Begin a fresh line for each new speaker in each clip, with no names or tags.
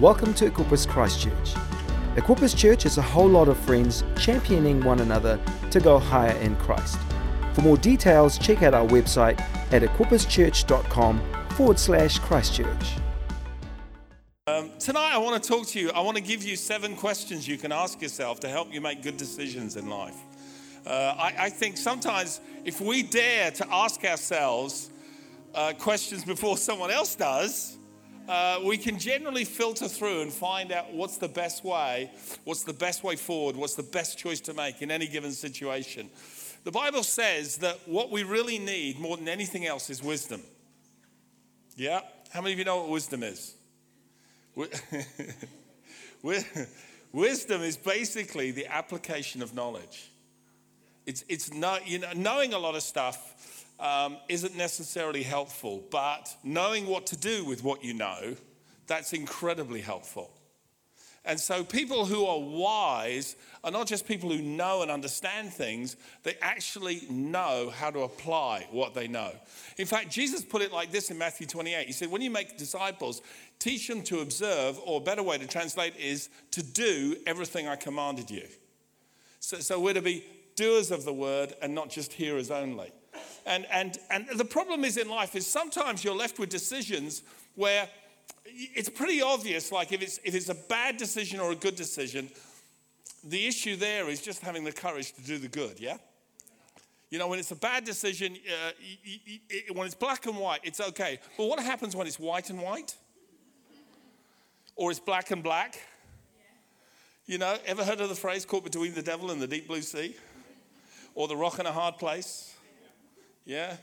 Welcome to Equippers Christchurch. Equippers Church is a whole lot of friends championing one another to go higher in Christ. For more details, check out our website at equipperschurch.com forward slash Christchurch.
Um, tonight, I want to talk to you. I want to give you seven questions you can ask yourself to help you make good decisions in life. Uh, I, I, think sometimes if we dare to ask ourselves uh, questions before someone else does, uh, we can generally filter through and find out what's the best way, what's the best way forward, what's the best choice to make in any given situation. The Bible says that what we really need more than anything else is wisdom. Yeah? How many of you know what wisdom is? Wisdom is basically the application of knowledge. It's, it's not, you know, knowing a lot of stuff um, isn't necessarily helpful, but knowing what to do with what you know, that's incredibly helpful. And so, people who are wise are not just people who know and understand things, they actually know how to apply what they know. In fact, Jesus put it like this in Matthew 28. He said, When you make disciples, teach them to observe, or a better way to translate is to do everything I commanded you. So, so we're to be doers of the word and not just hearers only. And, and, and the problem is in life is sometimes you're left with decisions where it's pretty obvious, like if it's, if it's a bad decision or a good decision, the issue there is just having the courage to do the good, yeah? You know, when it's a bad decision, uh, when it's black and white, it's okay. But what happens when it's white and white? Or it's black and black? You know, ever heard of the phrase caught between the devil and the deep blue sea? Or the rock and a hard place? Yeah?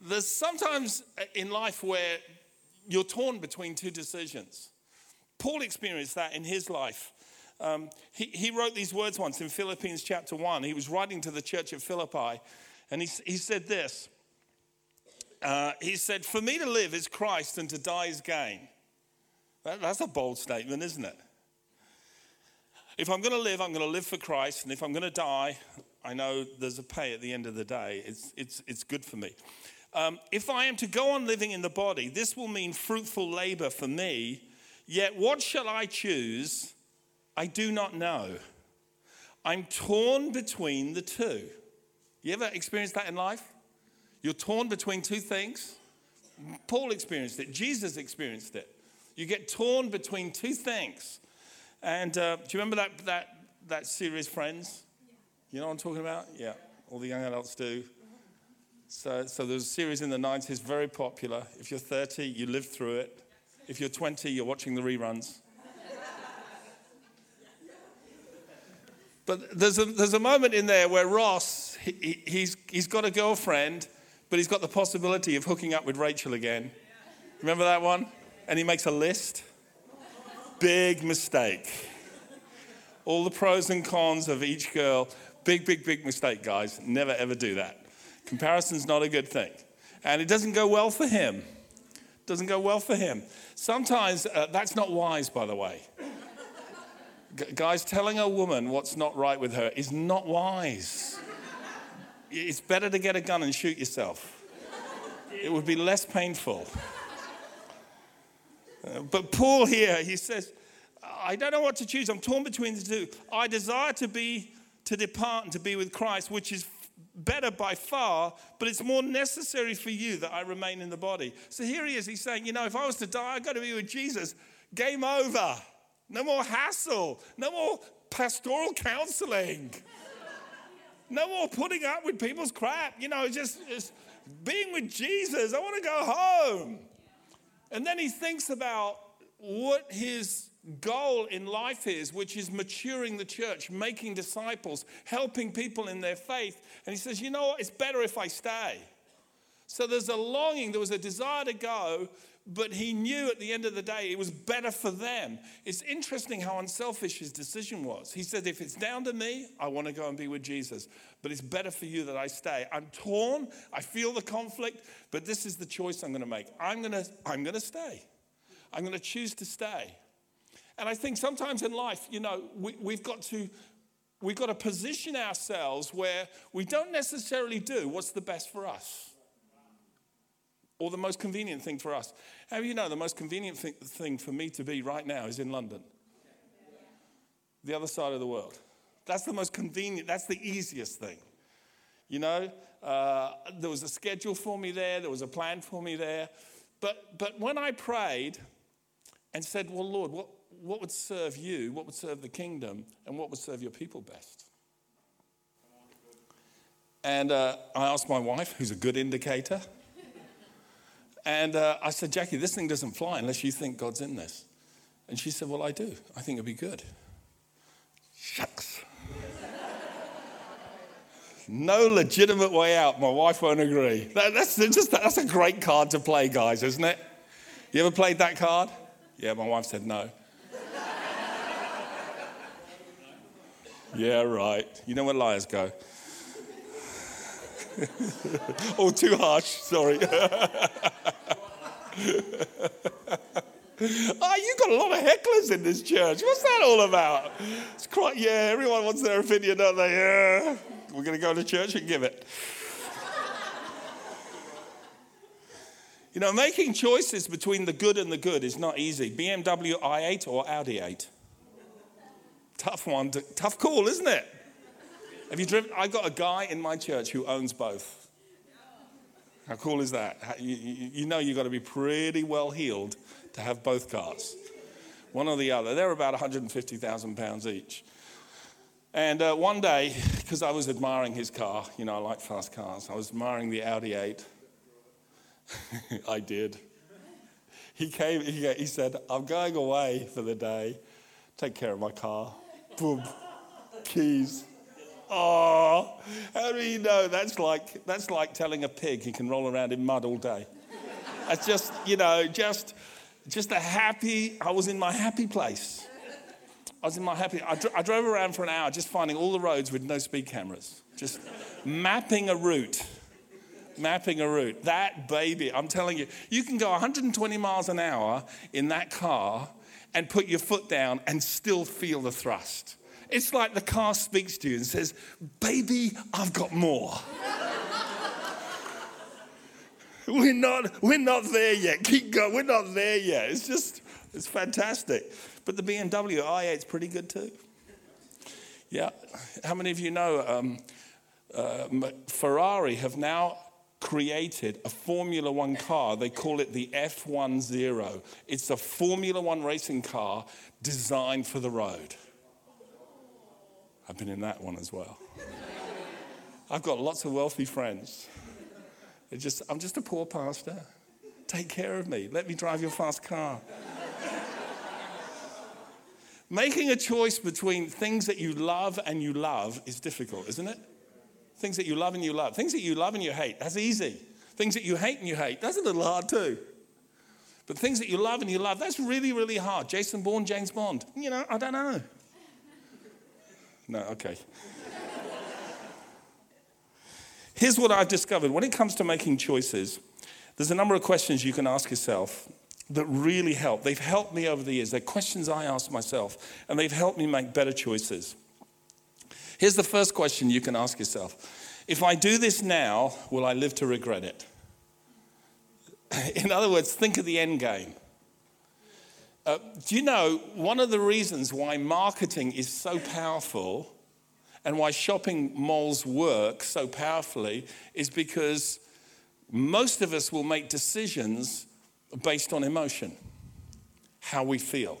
There's sometimes in life where you're torn between two decisions. Paul experienced that in his life. Um, he, he wrote these words once in Philippians chapter 1. He was writing to the church at Philippi, and he, he said this. Uh, he said, For me to live is Christ and to die is gain. That, that's a bold statement, isn't it? If I'm going to live, I'm going to live for Christ, and if I'm going to die, I know there's a pay at the end of the day. It's, it's, it's good for me. Um, if I am to go on living in the body, this will mean fruitful labor for me. Yet what shall I choose? I do not know. I'm torn between the two. You ever experienced that in life? You're torn between two things? Paul experienced it, Jesus experienced it. You get torn between two things. And uh, do you remember that, that, that series, Friends? You know what I'm talking about? Yeah, all the young adults do. So, so there's a series in the 90s, very popular. If you're 30, you lived through it. If you're 20, you're watching the reruns. But there's a, there's a moment in there where Ross, he, he's, he's got a girlfriend, but he's got the possibility of hooking up with Rachel again. Remember that one? And he makes a list. Big mistake. All the pros and cons of each girl. Big, big, big mistake, guys. Never, ever do that. Comparison's not a good thing. And it doesn't go well for him. Doesn't go well for him. Sometimes uh, that's not wise, by the way. G- guys, telling a woman what's not right with her is not wise. It's better to get a gun and shoot yourself. It would be less painful. Uh, but Paul here, he says, I don't know what to choose. I'm torn between the two. I desire to be to depart and to be with Christ, which is better by far, but it's more necessary for you that I remain in the body. So here he is. He's saying, you know, if I was to die, I've got to be with Jesus. Game over. No more hassle. No more pastoral counseling. No more putting up with people's crap. You know, just, just being with Jesus. I want to go home. And then he thinks about what his goal in life is, which is maturing the church, making disciples, helping people in their faith. And he says, you know what? It's better if I stay. So there's a longing, there was a desire to go, but he knew at the end of the day it was better for them. It's interesting how unselfish his decision was. He said, If it's down to me, I want to go and be with Jesus, but it's better for you that I stay. I'm torn, I feel the conflict, but this is the choice I'm going to make. I'm going to, I'm going to stay. I'm going to choose to stay. And I think sometimes in life, you know, we, we've got to we've got to position ourselves where we don't necessarily do what's the best for us. or the most convenient thing for us. How you know the most convenient thing, thing for me to be right now is in London? The other side of the world. That's the most convenient, that's the easiest thing. You know, uh, there was a schedule for me there, there was a plan for me there. But, but when I prayed and said, Well, Lord, what, what would serve you, what would serve the kingdom, and what would serve your people best? And uh, I asked my wife, who's a good indicator, and uh, I said, Jackie, this thing doesn't fly unless you think God's in this. And she said, Well, I do. I think it'd be good. Shucks. no legitimate way out. My wife won't agree. That, that's, just, that's a great card to play, guys, isn't it? You ever played that card? Yeah, my wife said no. Yeah, right. You know where liars go. oh, too harsh. Sorry. oh, you've got a lot of hecklers in this church. What's that all about? It's quite, yeah, everyone wants their opinion, don't they? Yeah. We're going to go to church and give it. you know, making choices between the good and the good is not easy. BMW i8 or Audi 8? Tough one, to, tough call, isn't it? Have you driven? I got a guy in my church who owns both. How cool is that? You, you, you know you've got to be pretty well heeled to have both cars, one or the other. They're about 150,000 pounds each. And uh, one day, because I was admiring his car, you know, I like fast cars, I was admiring the Audi 8. I did. He came, he said, I'm going away for the day. Take care of my car. Boom. Keys. Oh, how do you know? That's like, that's like telling a pig he can roll around in mud all day. That's just, you know, just, just a happy, I was in my happy place. I was in my happy, I, dr- I drove around for an hour just finding all the roads with no speed cameras, just mapping a route mapping a route. That baby, I'm telling you, you can go 120 miles an hour in that car and put your foot down and still feel the thrust. It's like the car speaks to you and says, Baby, I've got more. we're, not, we're not there yet. Keep going. We're not there yet. It's just, it's fantastic. But the BMW i8 is pretty good too. Yeah. How many of you know um, uh, Ferrari have now created a Formula One car. They call it the F10. It's a Formula One racing car designed for the road. I've been in that one as well. I've got lots of wealthy friends. just, I'm just a poor pastor. Take care of me. Let me drive your fast car. Making a choice between things that you love and you love is difficult, isn't it? Things that you love and you love. Things that you love and you hate, that's easy. Things that you hate and you hate, that's a little hard too. But things that you love and you love, that's really, really hard. Jason Bourne, James Bond. You know, I don't know. No, okay. Here's what I've discovered when it comes to making choices, there's a number of questions you can ask yourself that really help. They've helped me over the years. They're questions I ask myself, and they've helped me make better choices. Here's the first question you can ask yourself If I do this now, will I live to regret it? In other words, think of the end game. Uh, do you know one of the reasons why marketing is so powerful and why shopping malls work so powerfully is because most of us will make decisions based on emotion, how we feel.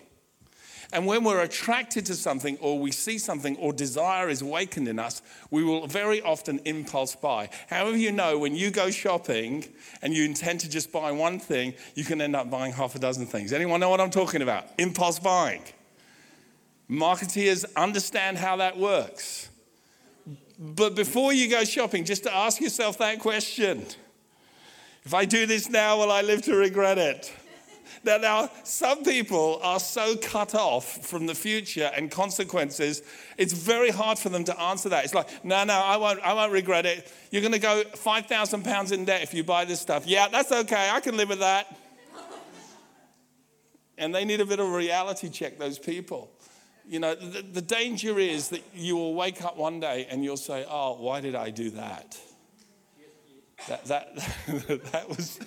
And when we're attracted to something or we see something or desire is awakened in us, we will very often impulse buy. However, you know, when you go shopping and you intend to just buy one thing, you can end up buying half a dozen things. Anyone know what I'm talking about? Impulse buying. Marketeers understand how that works. But before you go shopping, just to ask yourself that question if I do this now, will I live to regret it? Now, now, some people are so cut off from the future and consequences, it's very hard for them to answer that. It's like, no, no, I won't, I won't regret it. You're going to go 5,000 pounds in debt if you buy this stuff. Yeah, that's okay. I can live with that. and they need a bit of a reality check, those people. You know, the, the danger is that you will wake up one day and you'll say, oh, why did I do that? That, that, that was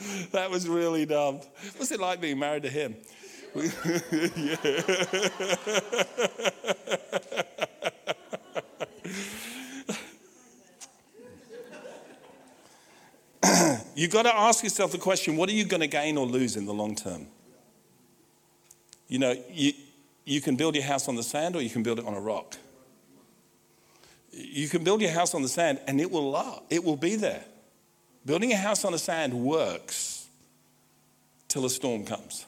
that was really dumb. What's it like being married to him? You've got to ask yourself the question what are you going to gain or lose in the long term? You know, you, you can build your house on the sand or you can build it on a rock. You can build your house on the sand and it will it will be there. Building a house on the sand works till a storm comes.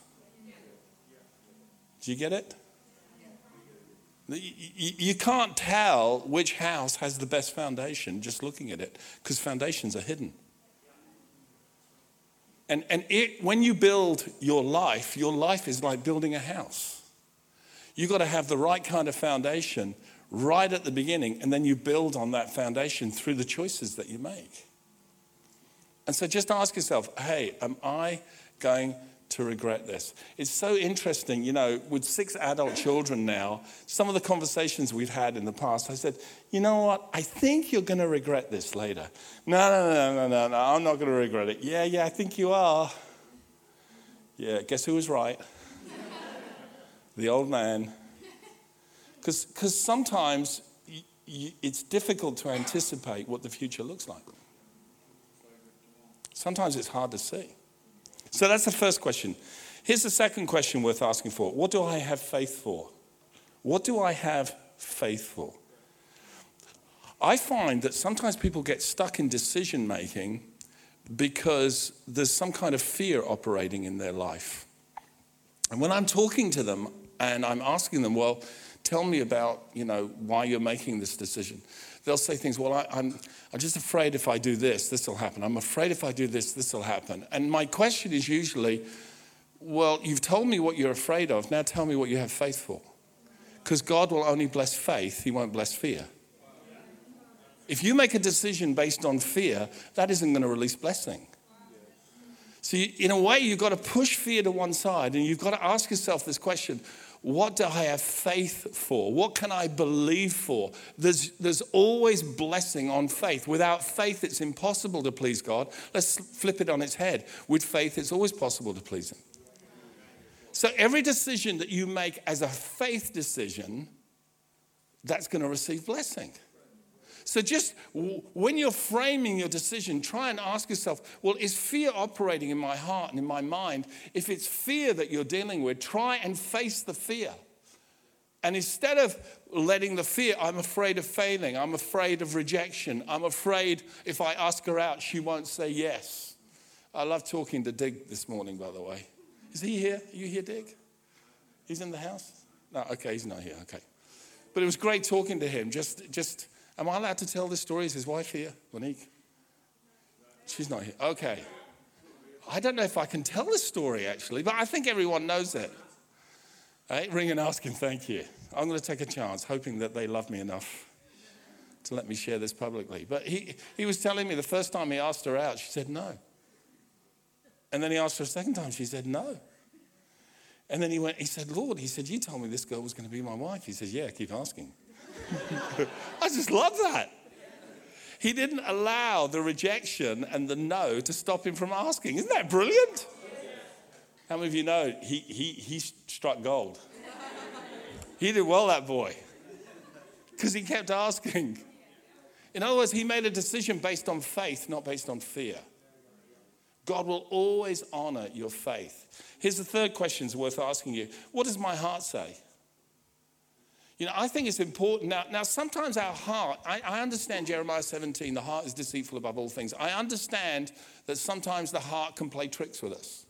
Do you get it? You can't tell which house has the best foundation just looking at it because foundations are hidden. And, and it, when you build your life, your life is like building a house. You've got to have the right kind of foundation right at the beginning, and then you build on that foundation through the choices that you make. And so just ask yourself hey, am I going to regret this? It's so interesting, you know, with six adult children now, some of the conversations we've had in the past, I said, you know what? I think you're going to regret this later. No, no, no, no, no, no, I'm not going to regret it. Yeah, yeah, I think you are. Yeah, guess who was right? the old man. Because sometimes it's difficult to anticipate what the future looks like. Sometimes it's hard to see. So that's the first question. Here's the second question worth asking for What do I have faith for? What do I have faith for? I find that sometimes people get stuck in decision making because there's some kind of fear operating in their life. And when I'm talking to them and I'm asking them, well, tell me about, you know, why you're making this decision. They'll say things, well, I, I'm, I'm just afraid if I do this, this will happen. I'm afraid if I do this, this will happen. And my question is usually, well, you've told me what you're afraid of. Now tell me what you have faith for. Because God will only bless faith, He won't bless fear. If you make a decision based on fear, that isn't going to release blessing. So, you, in a way, you've got to push fear to one side and you've got to ask yourself this question what do I have faith for? What can I believe for? There's, there's always blessing on faith. Without faith, it's impossible to please God. Let's flip it on its head. With faith, it's always possible to please Him. So every decision that you make as a faith decision, that's going to receive blessing. So just when you're framing your decision, try and ask yourself, well, is fear operating in my heart and in my mind? If it's fear that you're dealing with, try and face the fear. And instead of letting the fear, I'm afraid of failing, I'm afraid of rejection, I'm afraid if I ask her out, she won't say yes. I love talking to Dig this morning, by the way. Is he here? Are you here, Dig? He's in the house? No, okay, he's not here. Okay. But it was great talking to him. Just, just Am I allowed to tell this story? Is his wife here, Monique? She's not here. Okay. I don't know if I can tell this story actually, but I think everyone knows it. Ring and ask him thank you. I'm going to take a chance, hoping that they love me enough to let me share this publicly. But he, he was telling me the first time he asked her out, she said no. And then he asked her a second time, she said no. And then he went, he said, Lord, he said, you told me this girl was going to be my wife. He said, yeah, keep asking. I just love that. He didn't allow the rejection and the no to stop him from asking. Isn't that brilliant? How many of you know he, he, he struck gold? He did well, that boy, because he kept asking. In other words, he made a decision based on faith, not based on fear. God will always honor your faith. Here's the third question worth asking you What does my heart say? You know, I think it's important. Now, now sometimes our heart, I, I, understand Jeremiah 17, the heart is deceitful above all things. I understand that sometimes the heart can play tricks with us.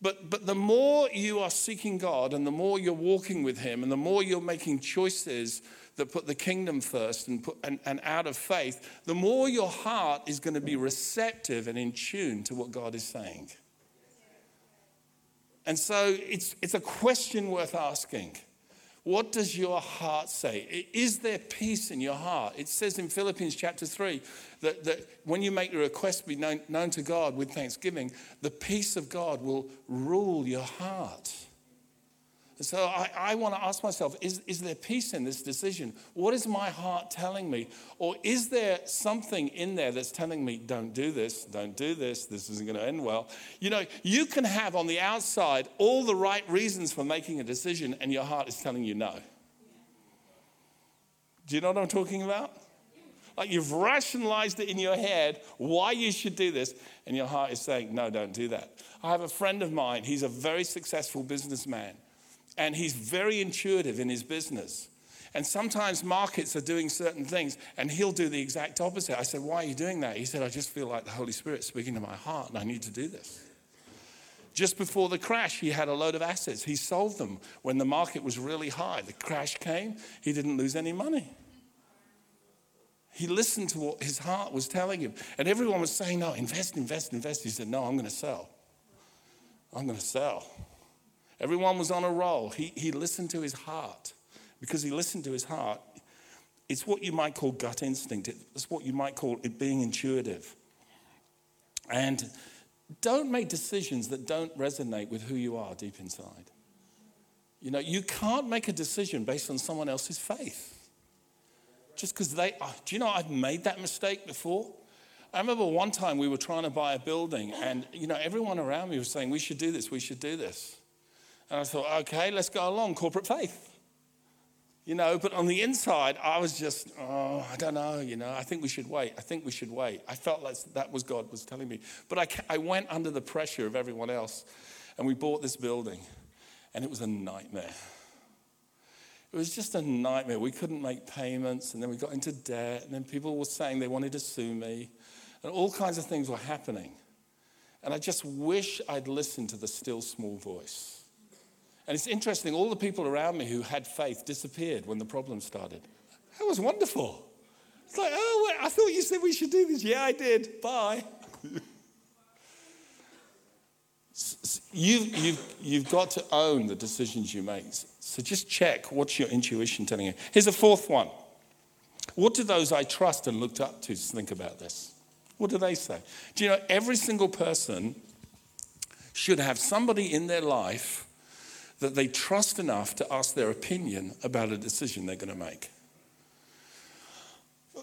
But, but the more you are seeking God and the more you're walking with Him and the more you're making choices that put the kingdom first and, put, and, and out of faith, the more your heart is going to be receptive and in tune to what God is saying. And so it's, it's a question worth asking. What does your heart say? Is there peace in your heart? It says in Philippians chapter 3 that, that when you make the request be known, known to God with thanksgiving, the peace of God will rule your heart. So I, I want to ask myself is, is there peace in this decision? What is my heart telling me? Or is there something in there that's telling me, don't do this, don't do this, this isn't going to end well? You know, you can have on the outside all the right reasons for making a decision, and your heart is telling you no. Do you know what I'm talking about? Like you've rationalized it in your head why you should do this, and your heart is saying, no, don't do that. I have a friend of mine, he's a very successful businessman, and he's very intuitive in his business. And sometimes markets are doing certain things, and he'll do the exact opposite. I said, Why are you doing that? He said, I just feel like the Holy Spirit speaking to my heart, and I need to do this. Just before the crash, he had a load of assets. He sold them when the market was really high. The crash came, he didn't lose any money. He listened to what his heart was telling him. And everyone was saying, No, invest, invest, invest. He said, No, I'm going to sell. I'm going to sell. Everyone was on a roll. He, he listened to his heart. Because he listened to his heart, it's what you might call gut instinct, it's what you might call it being intuitive. And don't make decisions that don't resonate with who you are deep inside. You know, you can't make a decision based on someone else's faith just because they, oh, do you know, I've made that mistake before. I remember one time we were trying to buy a building, and you know, everyone around me was saying, We should do this, we should do this. And I thought, Okay, let's go along, corporate faith. You know, but on the inside, I was just, oh, I don't know, you know, I think we should wait. I think we should wait. I felt like that was God was telling me. But I, I went under the pressure of everyone else, and we bought this building, and it was a nightmare. It was just a nightmare. We couldn't make payments, and then we got into debt, and then people were saying they wanted to sue me, and all kinds of things were happening. And I just wish I'd listened to the still small voice. And it's interesting, all the people around me who had faith disappeared when the problem started. That was wonderful. It's like, oh, wait, I thought you said we should do this. Yeah, I did. Bye. you've, you've, you've got to own the decisions you make. So just check what's your intuition telling you. Here's a fourth one. What do those I trust and looked up to think about this? What do they say? Do you know every single person should have somebody in their life that they trust enough to ask their opinion about a decision they're going to make?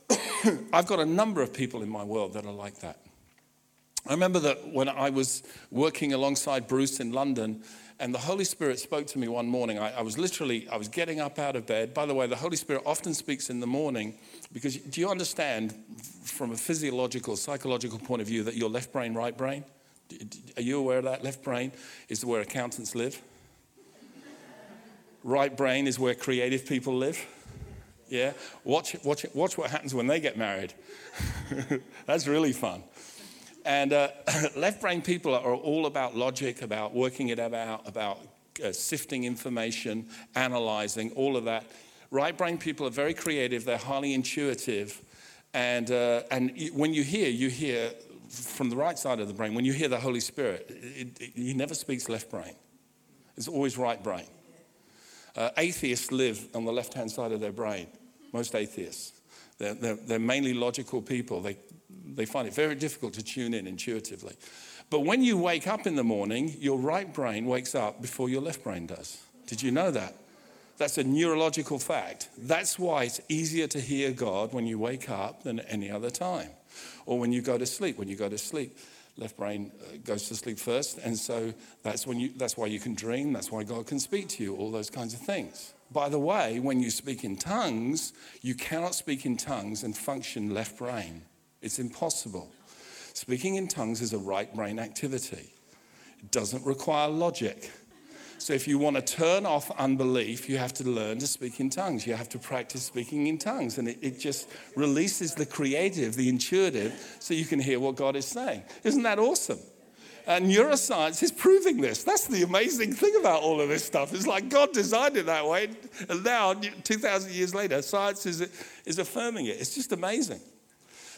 I've got a number of people in my world that are like that. I remember that when I was working alongside Bruce in London, and the Holy Spirit spoke to me one morning. I, I, was literally, I was getting up out of bed. By the way, the Holy Spirit often speaks in the morning because do you understand from a physiological, psychological point of view that your left brain, right brain? Are you aware of that? Left brain is where accountants live. Right brain is where creative people live. Yeah? Watch, watch, watch what happens when they get married. That's really fun. And uh, left brain people are all about logic, about working it out, about uh, sifting information, analyzing, all of that. Right brain people are very creative, they're highly intuitive. And, uh, and when you hear, you hear from the right side of the brain, when you hear the Holy Spirit, it, it, he never speaks left brain, it's always right brain. Uh, atheists live on the left hand side of their brain, most atheists. They're, they're, they're mainly logical people. They they find it very difficult to tune in intuitively. But when you wake up in the morning, your right brain wakes up before your left brain does. Did you know that? That's a neurological fact. That's why it's easier to hear God when you wake up than at any other time. Or when you go to sleep. When you go to sleep, left brain uh, goes to sleep first. And so that's, when you, that's why you can dream. That's why God can speak to you, all those kinds of things. By the way, when you speak in tongues, you cannot speak in tongues and function left brain. It's impossible. Speaking in tongues is a right brain activity, it doesn't require logic. So, if you want to turn off unbelief, you have to learn to speak in tongues. You have to practice speaking in tongues. And it, it, just releases the creative, the intuitive, so you can hear what God is saying. Isn't that awesome? And neuroscience is proving this. That's the amazing thing about all of this stuff. It's like God designed it that way. And now, 2,000 years later, science is, is affirming it. It's just amazing.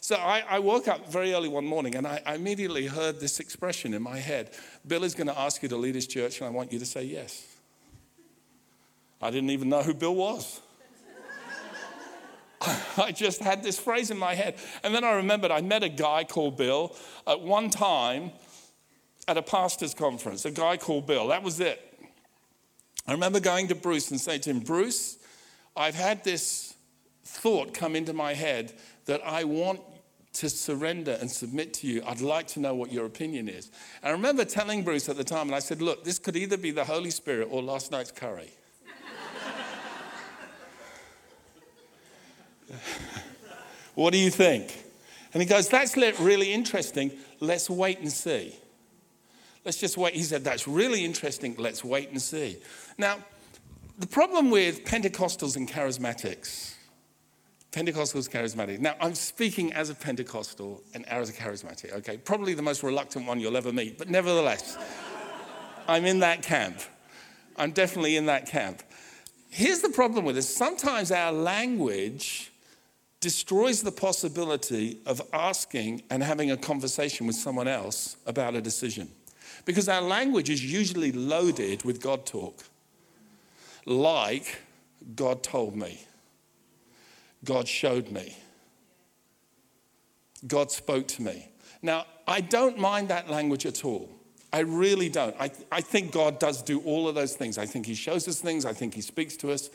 So I, I, woke up very early one morning and I, I immediately heard this expression in my head Bill is going to ask you to lead his church and I want you to say yes. I didn't even know who Bill was. I just had this phrase in my head. And then I remembered I met a guy called Bill at one time at a pastor's conference, a guy called Bill. That was it. I remember going to Bruce and saying to him, Bruce, I've had this thought come into my head that I want to surrender and submit to you. I'd like to know what your opinion is. And I remember telling Bruce at the time, and I said, Look, this could either be the Holy Spirit or last night's curry. what do you think? And he goes, That's really interesting. Let's wait and see. Let's just wait. He said, That's really interesting. Let's wait and see. Now, the problem with Pentecostals and charismatics, Pentecostals, charismatic. Now, I'm speaking as a Pentecostal and as a charismatic, okay? Probably the most reluctant one you'll ever meet, but nevertheless, I'm in that camp. I'm definitely in that camp. Here's the problem with this sometimes our language destroys the possibility of asking and having a conversation with someone else about a decision. Because our language is usually loaded with God talk like God told me, God showed me, God spoke to me. Now, I don't mind that language at all. I really don't. I, I think God does do all of those things. I think He shows us things, I think He speaks to us.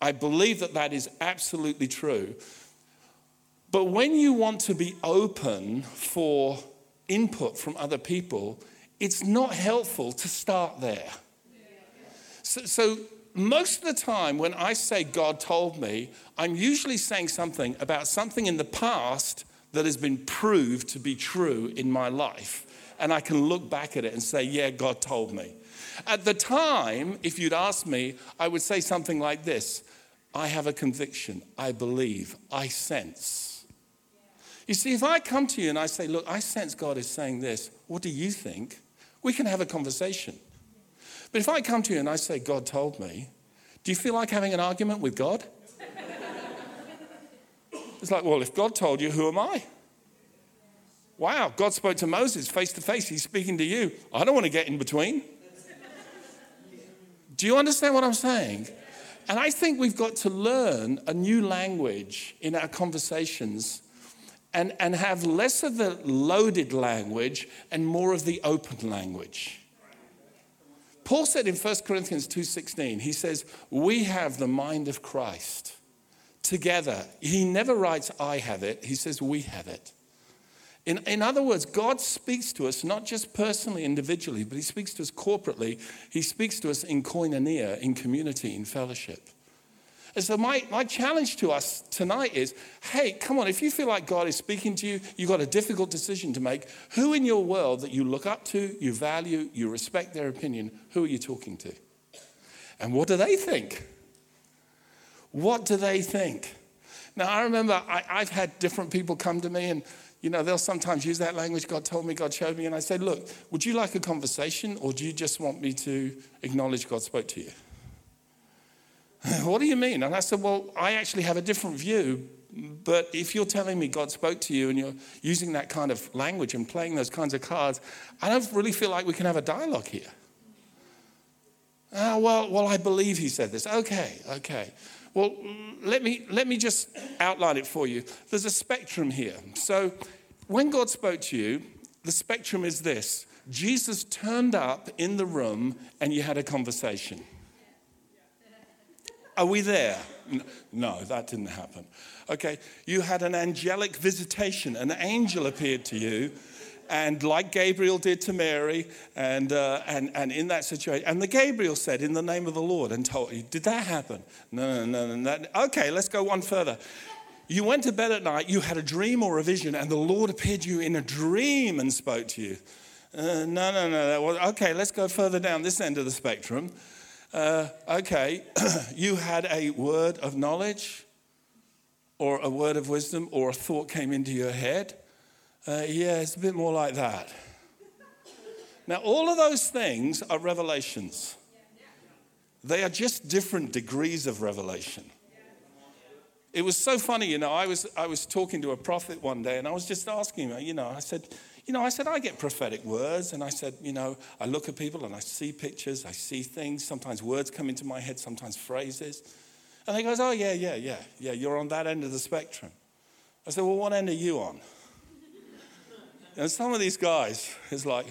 I believe that that is absolutely true. But when you want to be open for input from other people, it's not helpful to start there. So, so most of the time, when I say God told me, I'm usually saying something about something in the past that has been proved to be true in my life. And I can look back at it and say, Yeah, God told me. At the time, if you'd asked me, I would say something like this I have a conviction, I believe, I sense. You see, if I come to you and I say, Look, I sense God is saying this, what do you think? We can have a conversation. But if I come to you and I say, God told me, do you feel like having an argument with God? It's like, well, if God told you, who am I? Wow, God spoke to Moses face to face. He's speaking to you. I don't want to get in between. Do you understand what I'm saying? And I think we've got to learn a new language in our conversations and, and have less of the loaded language and more of the open language. Paul said in 1 Corinthians 2:16, he says, "We have the mind of Christ." Together. He never writes I have it, he says we have it. In, in other words, God speaks to us not just personally, individually, but He speaks to us corporately. He speaks to us in koinonia, in community, in fellowship. And so, my, my challenge to us tonight is hey, come on, if you feel like God is speaking to you, you've got a difficult decision to make. Who in your world that you look up to, you value, you respect their opinion, who are you talking to? And what do they think? What do they think? Now, I remember I, I've had different people come to me and you know, they'll sometimes use that language. God told me, God showed me. And I said, Look, would you like a conversation or do you just want me to acknowledge God spoke to you? What do you mean? And I said, Well, I actually have a different view. But if you're telling me God spoke to you and you're using that kind of language and playing those kinds of cards, I don't really feel like we can have a dialogue here. Ah, well, well, I believe he said this. Okay, okay. Well, let me, let me just outline it for you. There's a spectrum here. So when God spoke to you, the spectrum is this Jesus turned up in the room and you had a conversation. Are we there? No, that didn't happen. Okay, you had an angelic visitation. An angel appeared to you, and like Gabriel did to Mary, and, uh, and, and in that situation, and the Gabriel said, In the name of the Lord, and told you, Did that happen? No, no, no, no. Okay, let's go one further. You went to bed at night, you had a dream or a vision, and the Lord appeared to you in a dream and spoke to you. Uh, no, no, no. Okay, let's go further down this end of the spectrum uh, okay, you had a word of knowledge or a word of wisdom or a thought came into your head. Uh, yeah, it's a bit more like that. Now, all of those things are revelations. They are just different degrees of revelation. It was so funny, you know. I was, I was talking to a prophet one day and I was just asking him, you know, I said, you know, I said, I get prophetic words. And I said, you know, I look at people and I see pictures, I see things. Sometimes words come into my head, sometimes phrases. And he goes, oh, yeah, yeah, yeah, yeah, you're on that end of the spectrum. I said, well, what end are you on? and some of these guys is like,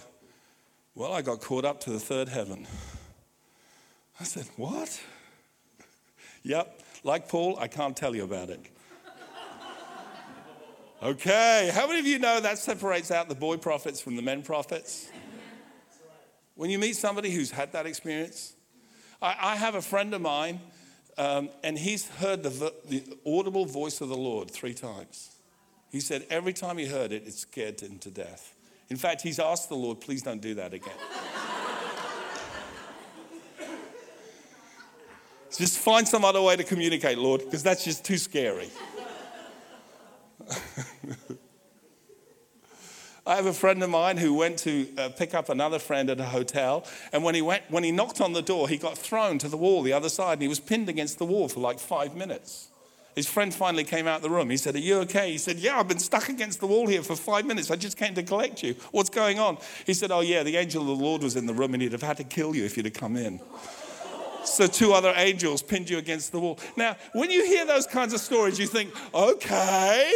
well, I got caught up to the third heaven. I said, What? yep, like Paul, I can't tell you about it. Okay, how many of you know that separates out the boy prophets from the men prophets? When you meet somebody who's had that experience, I, I have a friend of mine, um, and he's heard the, the audible voice of the Lord three times. He said every time he heard it, it scared him to death. In fact, he's asked the Lord, please don't do that again. just find some other way to communicate, Lord, because that's just too scary. I have a friend of mine who went to uh, pick up another friend at a hotel, and when he, went, when he knocked on the door, he got thrown to the wall the other side, and he was pinned against the wall for like five minutes. His friend finally came out of the room. He said, Are you okay? He said, Yeah, I've been stuck against the wall here for five minutes. I just came to collect you. What's going on? He said, Oh, yeah, the angel of the Lord was in the room, and he'd have had to kill you if you'd have come in. So, two other angels pinned you against the wall. Now, when you hear those kinds of stories, you think, Okay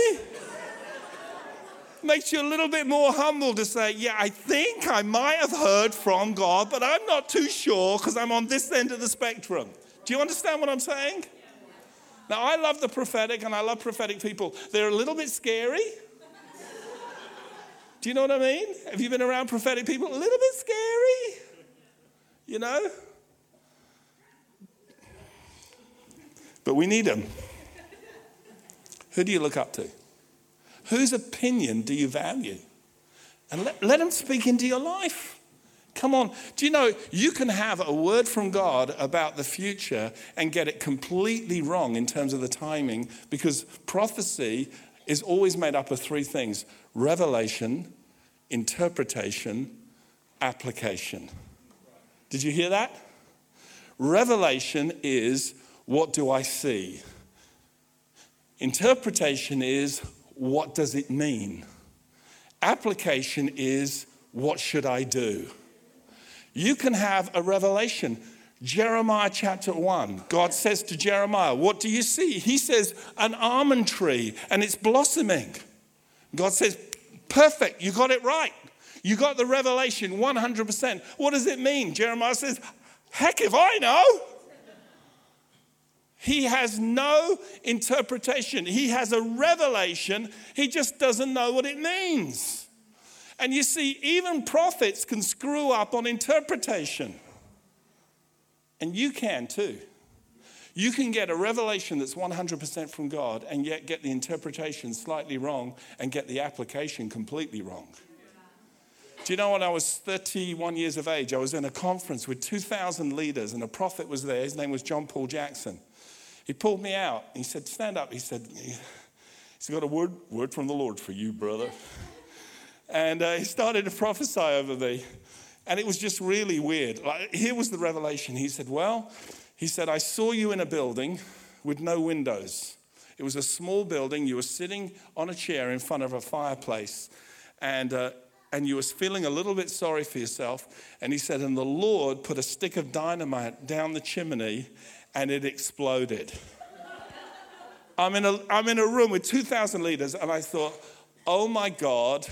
makes you a little bit more humble to say, Yeah, I think I might have heard from God, but I'm not too sure because I'm on this end of the spectrum. Do you understand what I'm saying? Now, I love the prophetic and I love prophetic people. They're a little bit scary. Do you know what I mean? Have you been around prophetic people? A little bit scary. You know? But we need them. Who do you look up to? Whose opinion do you value? And let, let them speak into your life. Come on. Do you know you can have a word from God about the future and get it completely wrong in terms of the timing because prophecy is always made up of three things revelation, interpretation, application. Did you hear that? Revelation is what do I see? Interpretation is what does it mean? Application is what should I do? You can have a revelation. Jeremiah chapter 1, God says to Jeremiah, What do you see? He says, An almond tree and it's blossoming. God says, Perfect, you got it right. You got the revelation 100%. What does it mean? Jeremiah says, Heck if I know. He has no interpretation. He has a revelation. He just doesn't know what it means. And you see, even prophets can screw up on interpretation. And you can too. You can get a revelation that's 100% from God and yet get the interpretation slightly wrong and get the application completely wrong. Do you know when I was 31 years of age, I was in a conference with 2,000 leaders and a prophet was there. His name was John Paul Jackson. He pulled me out. He said, Stand up. He said, He's got a word, word from the Lord for you, brother. And uh, he started to prophesy over me. And it was just really weird. Like, here was the revelation. He said, Well, he said, I saw you in a building with no windows. It was a small building. You were sitting on a chair in front of a fireplace. And, uh, and you was feeling a little bit sorry for yourself. And he said, And the Lord put a stick of dynamite down the chimney and it exploded. I'm in a, I'm in a room with 2,000 leaders, and I thought, oh my God,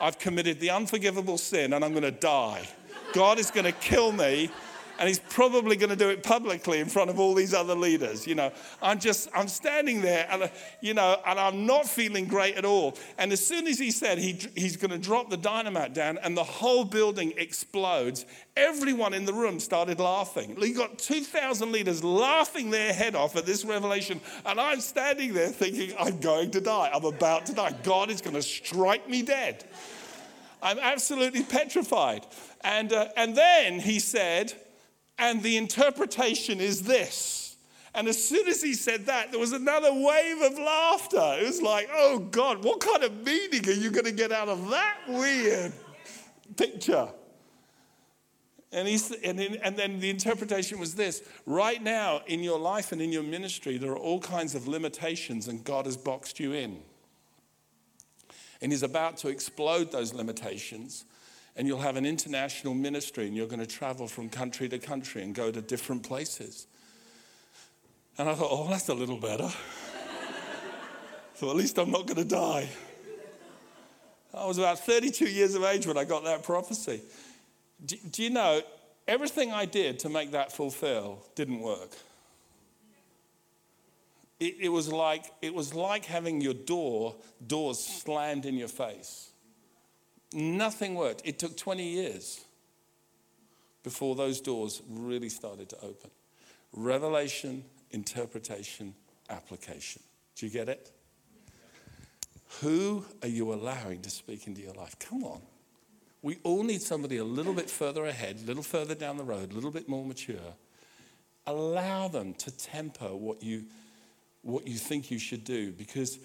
I've committed the unforgivable sin and I'm going to die. God is going to kill me and he's probably going to do it publicly in front of all these other leaders you know. I'm just i'm standing there and you know and i'm not feeling great at all. And as soon as he said he, he's going to drop the dynamite down and the whole building explodes everyone in the room started laughing. You got 2000 leaders laughing their head off at this revelation. And i'm standing there thinking i'm going to die. I'm about to die. God is going to strike me dead. I'm absolutely petrified. And, uh, and then he said and the interpretation is this. And as soon as he said that, there was another wave of laughter. It was like, oh God, what kind of meaning are you going to get out of that weird picture? And, he's, and, and then the interpretation was this right now in your life and in your ministry, there are all kinds of limitations, and God has boxed you in. And He's about to explode those limitations and you'll have an international ministry and you're going to travel from country to country and go to different places. And I thought, oh, that's a little better. so at least I'm not going to die. I was about 32 years of age when I got that prophecy. Do, do you know, everything I did to make that fulfill didn't work. It, it, was like, it was like having your door, doors slammed in your face. Nothing worked. It took 20 years before those doors really started to open. Revelation, interpretation, application. Do you get it? Who are you allowing to speak into your life? Come on. We all need somebody a little bit further ahead, a little further down the road, a little bit more mature. Allow them to temper what you, what you think you should do because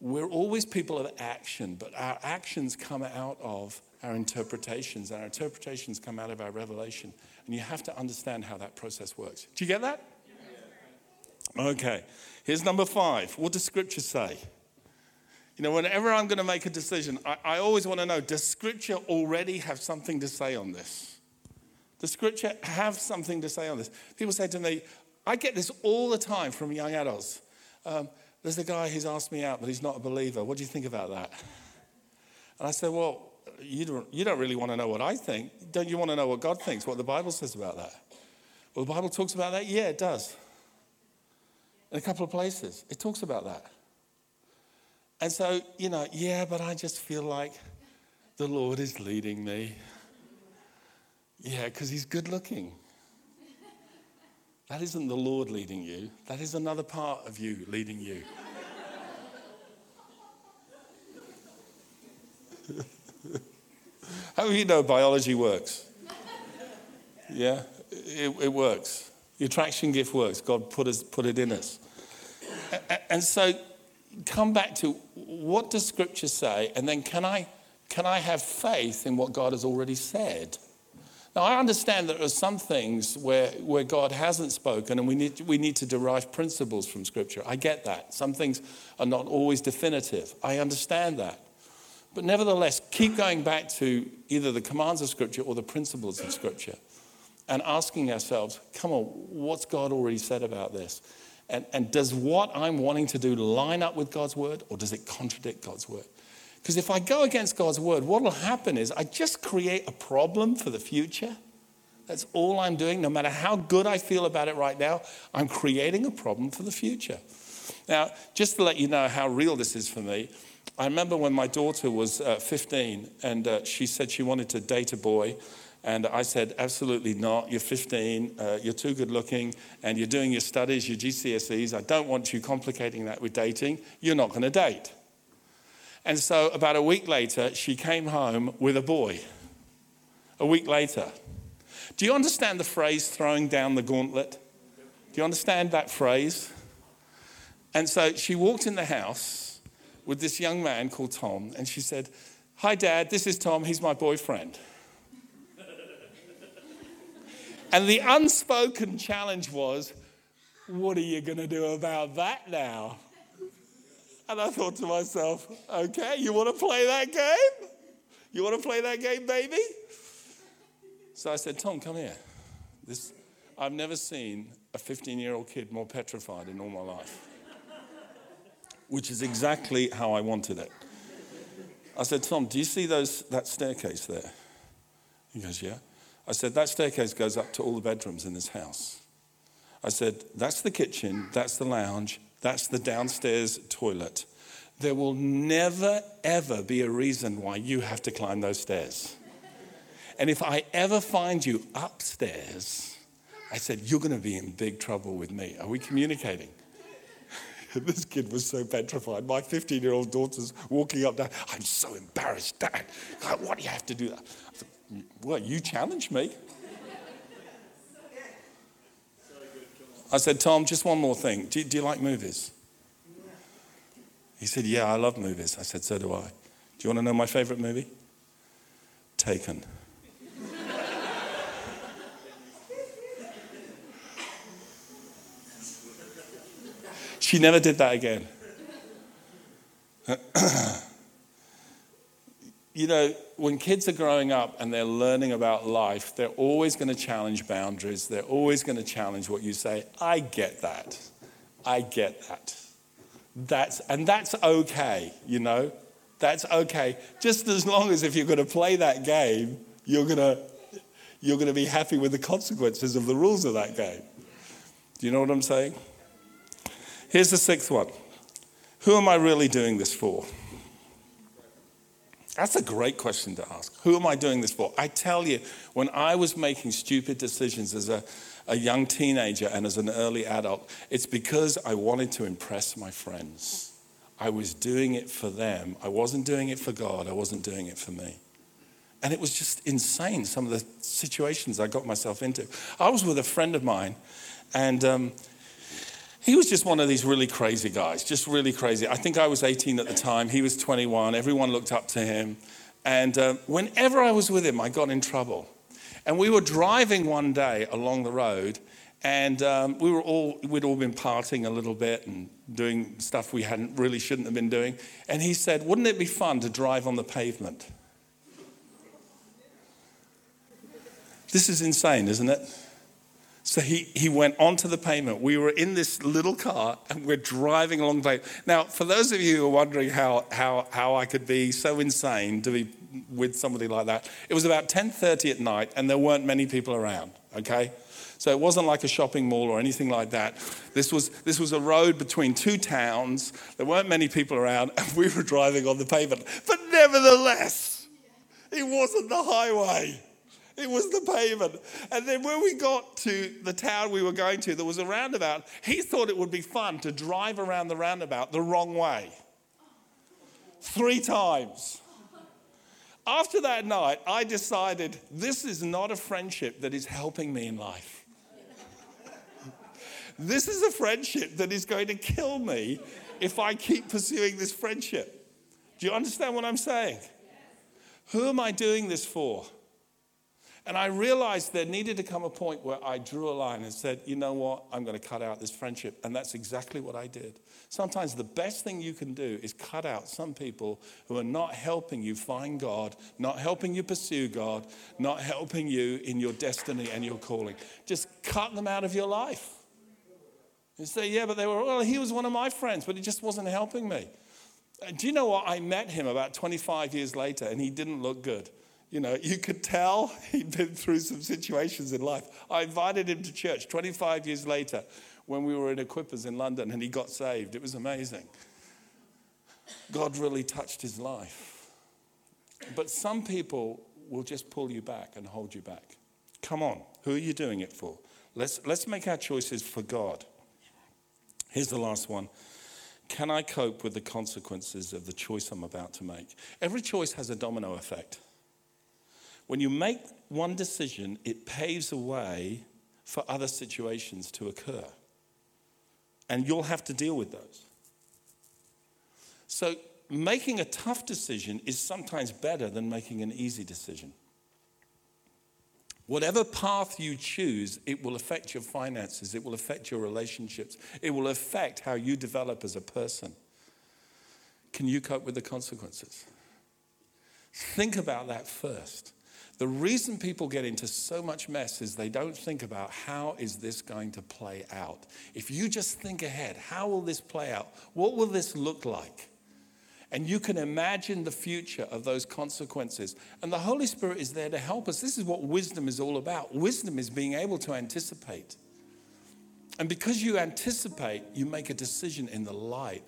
we're always people of action, but our actions come out of our interpretations, and our interpretations come out of our revelation. And you have to understand how that process works. Do you get that? Okay. Here's number five. What does Scripture say? You know, whenever I'm going to make a decision, I, I always want to know does Scripture already have something to say on this? Does Scripture have something to say on this? People say to me, I get this all the time from young adults. Um, there's a guy who's asked me out, but he's not a believer. What do you think about that? And I said, Well, you don't, you don't really want to know what I think. Don't you want to know what God thinks, what the Bible says about that? Well, the Bible talks about that? Yeah, it does. In a couple of places, it talks about that. And so, you know, yeah, but I just feel like the Lord is leading me. Yeah, because he's good looking. That isn't the Lord leading you, that is another part of you leading you. How do you know biology works? Yeah, it, it works. The attraction gift works. God put, us, put it in us. And so come back to what does Scripture say, and then can I, can I have faith in what God has already said? Now, I understand that there are some things where, where God hasn't spoken and we need, we need to derive principles from Scripture. I get that. Some things are not always definitive. I understand that. But nevertheless, keep going back to either the commands of Scripture or the principles of Scripture and asking ourselves, come on, what's God already said about this? And, and does what I'm wanting to do line up with God's word or does it contradict God's word? Because if I go against God's word, what will happen is I just create a problem for the future. That's all I'm doing. No matter how good I feel about it right now, I'm creating a problem for the future. Now, just to let you know how real this is for me, I remember when my daughter was uh, 15 and uh, she said she wanted to date a boy. And I said, absolutely not. You're 15, uh, you're too good looking, and you're doing your studies, your GCSEs. I don't want you complicating that with dating. You're not going to date. And so, about a week later, she came home with a boy. A week later. Do you understand the phrase throwing down the gauntlet? Do you understand that phrase? And so she walked in the house with this young man called Tom, and she said, Hi, Dad, this is Tom, he's my boyfriend. And the unspoken challenge was, what are you going to do about that now? And I thought to myself, okay, you want to play that game? You want to play that game, baby? So I said, Tom, come here. This, I've never seen a 15 year old kid more petrified in all my life, which is exactly how I wanted it. I said, Tom, do you see those, that staircase there? He goes, Yeah. I said, That staircase goes up to all the bedrooms in this house. I said, That's the kitchen, that's the lounge, that's the downstairs toilet. There will never, ever be a reason why you have to climb those stairs. And if I ever find you upstairs, I said, You're going to be in big trouble with me. Are we communicating? this kid was so petrified. My 15 year old daughter's walking up there. I'm so embarrassed, Dad. Why do you have to do that? Well, you challenged me. I said, Tom, just one more thing. Do, do you like movies? He said, Yeah, I love movies. I said, So do I. Do you want to know my favorite movie? Taken. she never did that again. you know, when kids are growing up and they're learning about life, they're always going to challenge boundaries. They're always going to challenge what you say. I get that. I get that. That's, and that's okay, you know? That's okay. Just as long as if you're going to play that game, you're going to you're going to be happy with the consequences of the rules of that game. Do you know what I'm saying? Here's the sixth one Who am I really doing this for? That's a great question to ask. Who am I doing this for? I tell you, when I was making stupid decisions as a, a young teenager and as an early adult, it's because I wanted to impress my friends. I was doing it for them. I wasn't doing it for God. I wasn't doing it for me. And it was just insane, some of the situations I got myself into. I was with a friend of mine, and um, he was just one of these really crazy guys, just really crazy. I think I was 18 at the time. He was 21. Everyone looked up to him. And uh, whenever I was with him, I got in trouble. And we were driving one day along the road, and um, we were all, we'd all been partying a little bit and doing stuff we hadn't really shouldn't have been doing. And he said, Wouldn't it be fun to drive on the pavement? This is insane, isn't it? So he, he went onto the pavement. We were in this little car and we're driving along the pavement. Now, for those of you who are wondering how, how, how I could be so insane to be with somebody like that, it was about 10.30 at night and there weren't many people around, okay? So it wasn't like a shopping mall or anything like that. This was, this was a road between two towns. There weren't many people around and we were driving on the pavement. But nevertheless, it wasn't the highway. It was the pavement. And then when we got to the town we were going to, there was a roundabout. He thought it would be fun to drive around the roundabout the wrong way. Three times. After that night, I decided this is not a friendship that is helping me in life. this is a friendship that is going to kill me if I keep pursuing this friendship. Do you understand what I'm saying? Who am I doing this for? And I realized there needed to come a point where I drew a line and said, you know what, I'm going to cut out this friendship. And that's exactly what I did. Sometimes the best thing you can do is cut out some people who are not helping you find God, not helping you pursue God, not helping you in your destiny and your calling. Just cut them out of your life. You say, yeah, but they were, well, he was one of my friends, but he just wasn't helping me. Uh, do you know what? I met him about 25 years later and he didn't look good. You know, you could tell he'd been through some situations in life. I invited him to church 25 years later when we were in Equippers in London and he got saved. It was amazing. God really touched his life. But some people will just pull you back and hold you back. Come on, who are you doing it for? Let's, let's make our choices for God. Here's the last one. Can I cope with the consequences of the choice I'm about to make? Every choice has a domino effect. When you make one decision, it paves a way for other situations to occur. And you'll have to deal with those. So, making a tough decision is sometimes better than making an easy decision. Whatever path you choose, it will affect your finances, it will affect your relationships, it will affect how you develop as a person. Can you cope with the consequences? Think about that first. The reason people get into so much mess is they don't think about how is this going to play out. If you just think ahead, how will this play out? What will this look like? And you can imagine the future of those consequences. And the Holy Spirit is there to help us. This is what wisdom is all about. Wisdom is being able to anticipate. And because you anticipate, you make a decision in the light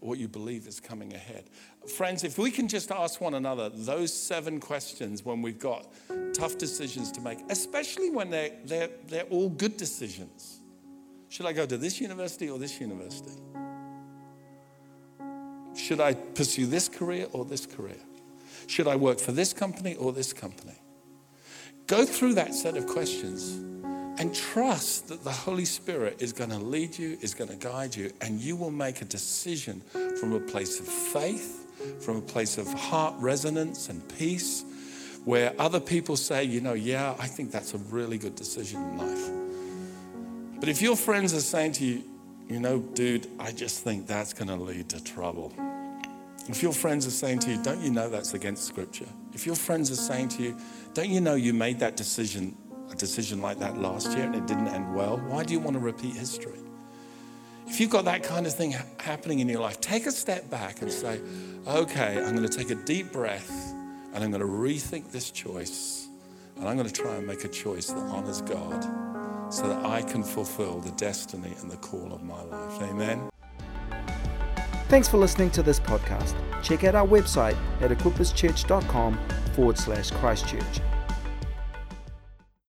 what you believe is coming ahead. Friends, if we can just ask one another those seven questions when we've got tough decisions to make, especially when they're, they're, they're all good decisions. Should I go to this university or this university? Should I pursue this career or this career? Should I work for this company or this company? Go through that set of questions and trust that the Holy Spirit is going to lead you, is going to guide you, and you will make a decision from a place of faith from a place of heart resonance and peace, where other people say, you know, yeah, I think that's a really good decision in life. But if your friends are saying to you, you know, dude, I just think that's going to lead to trouble. If your friends are saying to you, don't you know that's against scripture? If your friends are saying to you, don't you know you made that decision, a decision like that last year and it didn't end well, why do you want to repeat history? If you've got that kind of thing happening in your life, take a step back and say, okay, I'm going to take a deep breath and I'm going to rethink this choice and I'm going to try and make a choice that honors God so that I can fulfill the destiny and the call of my life. Amen.
Thanks for listening to this podcast. Check out our website at equipperschurch.com forward slash Christchurch.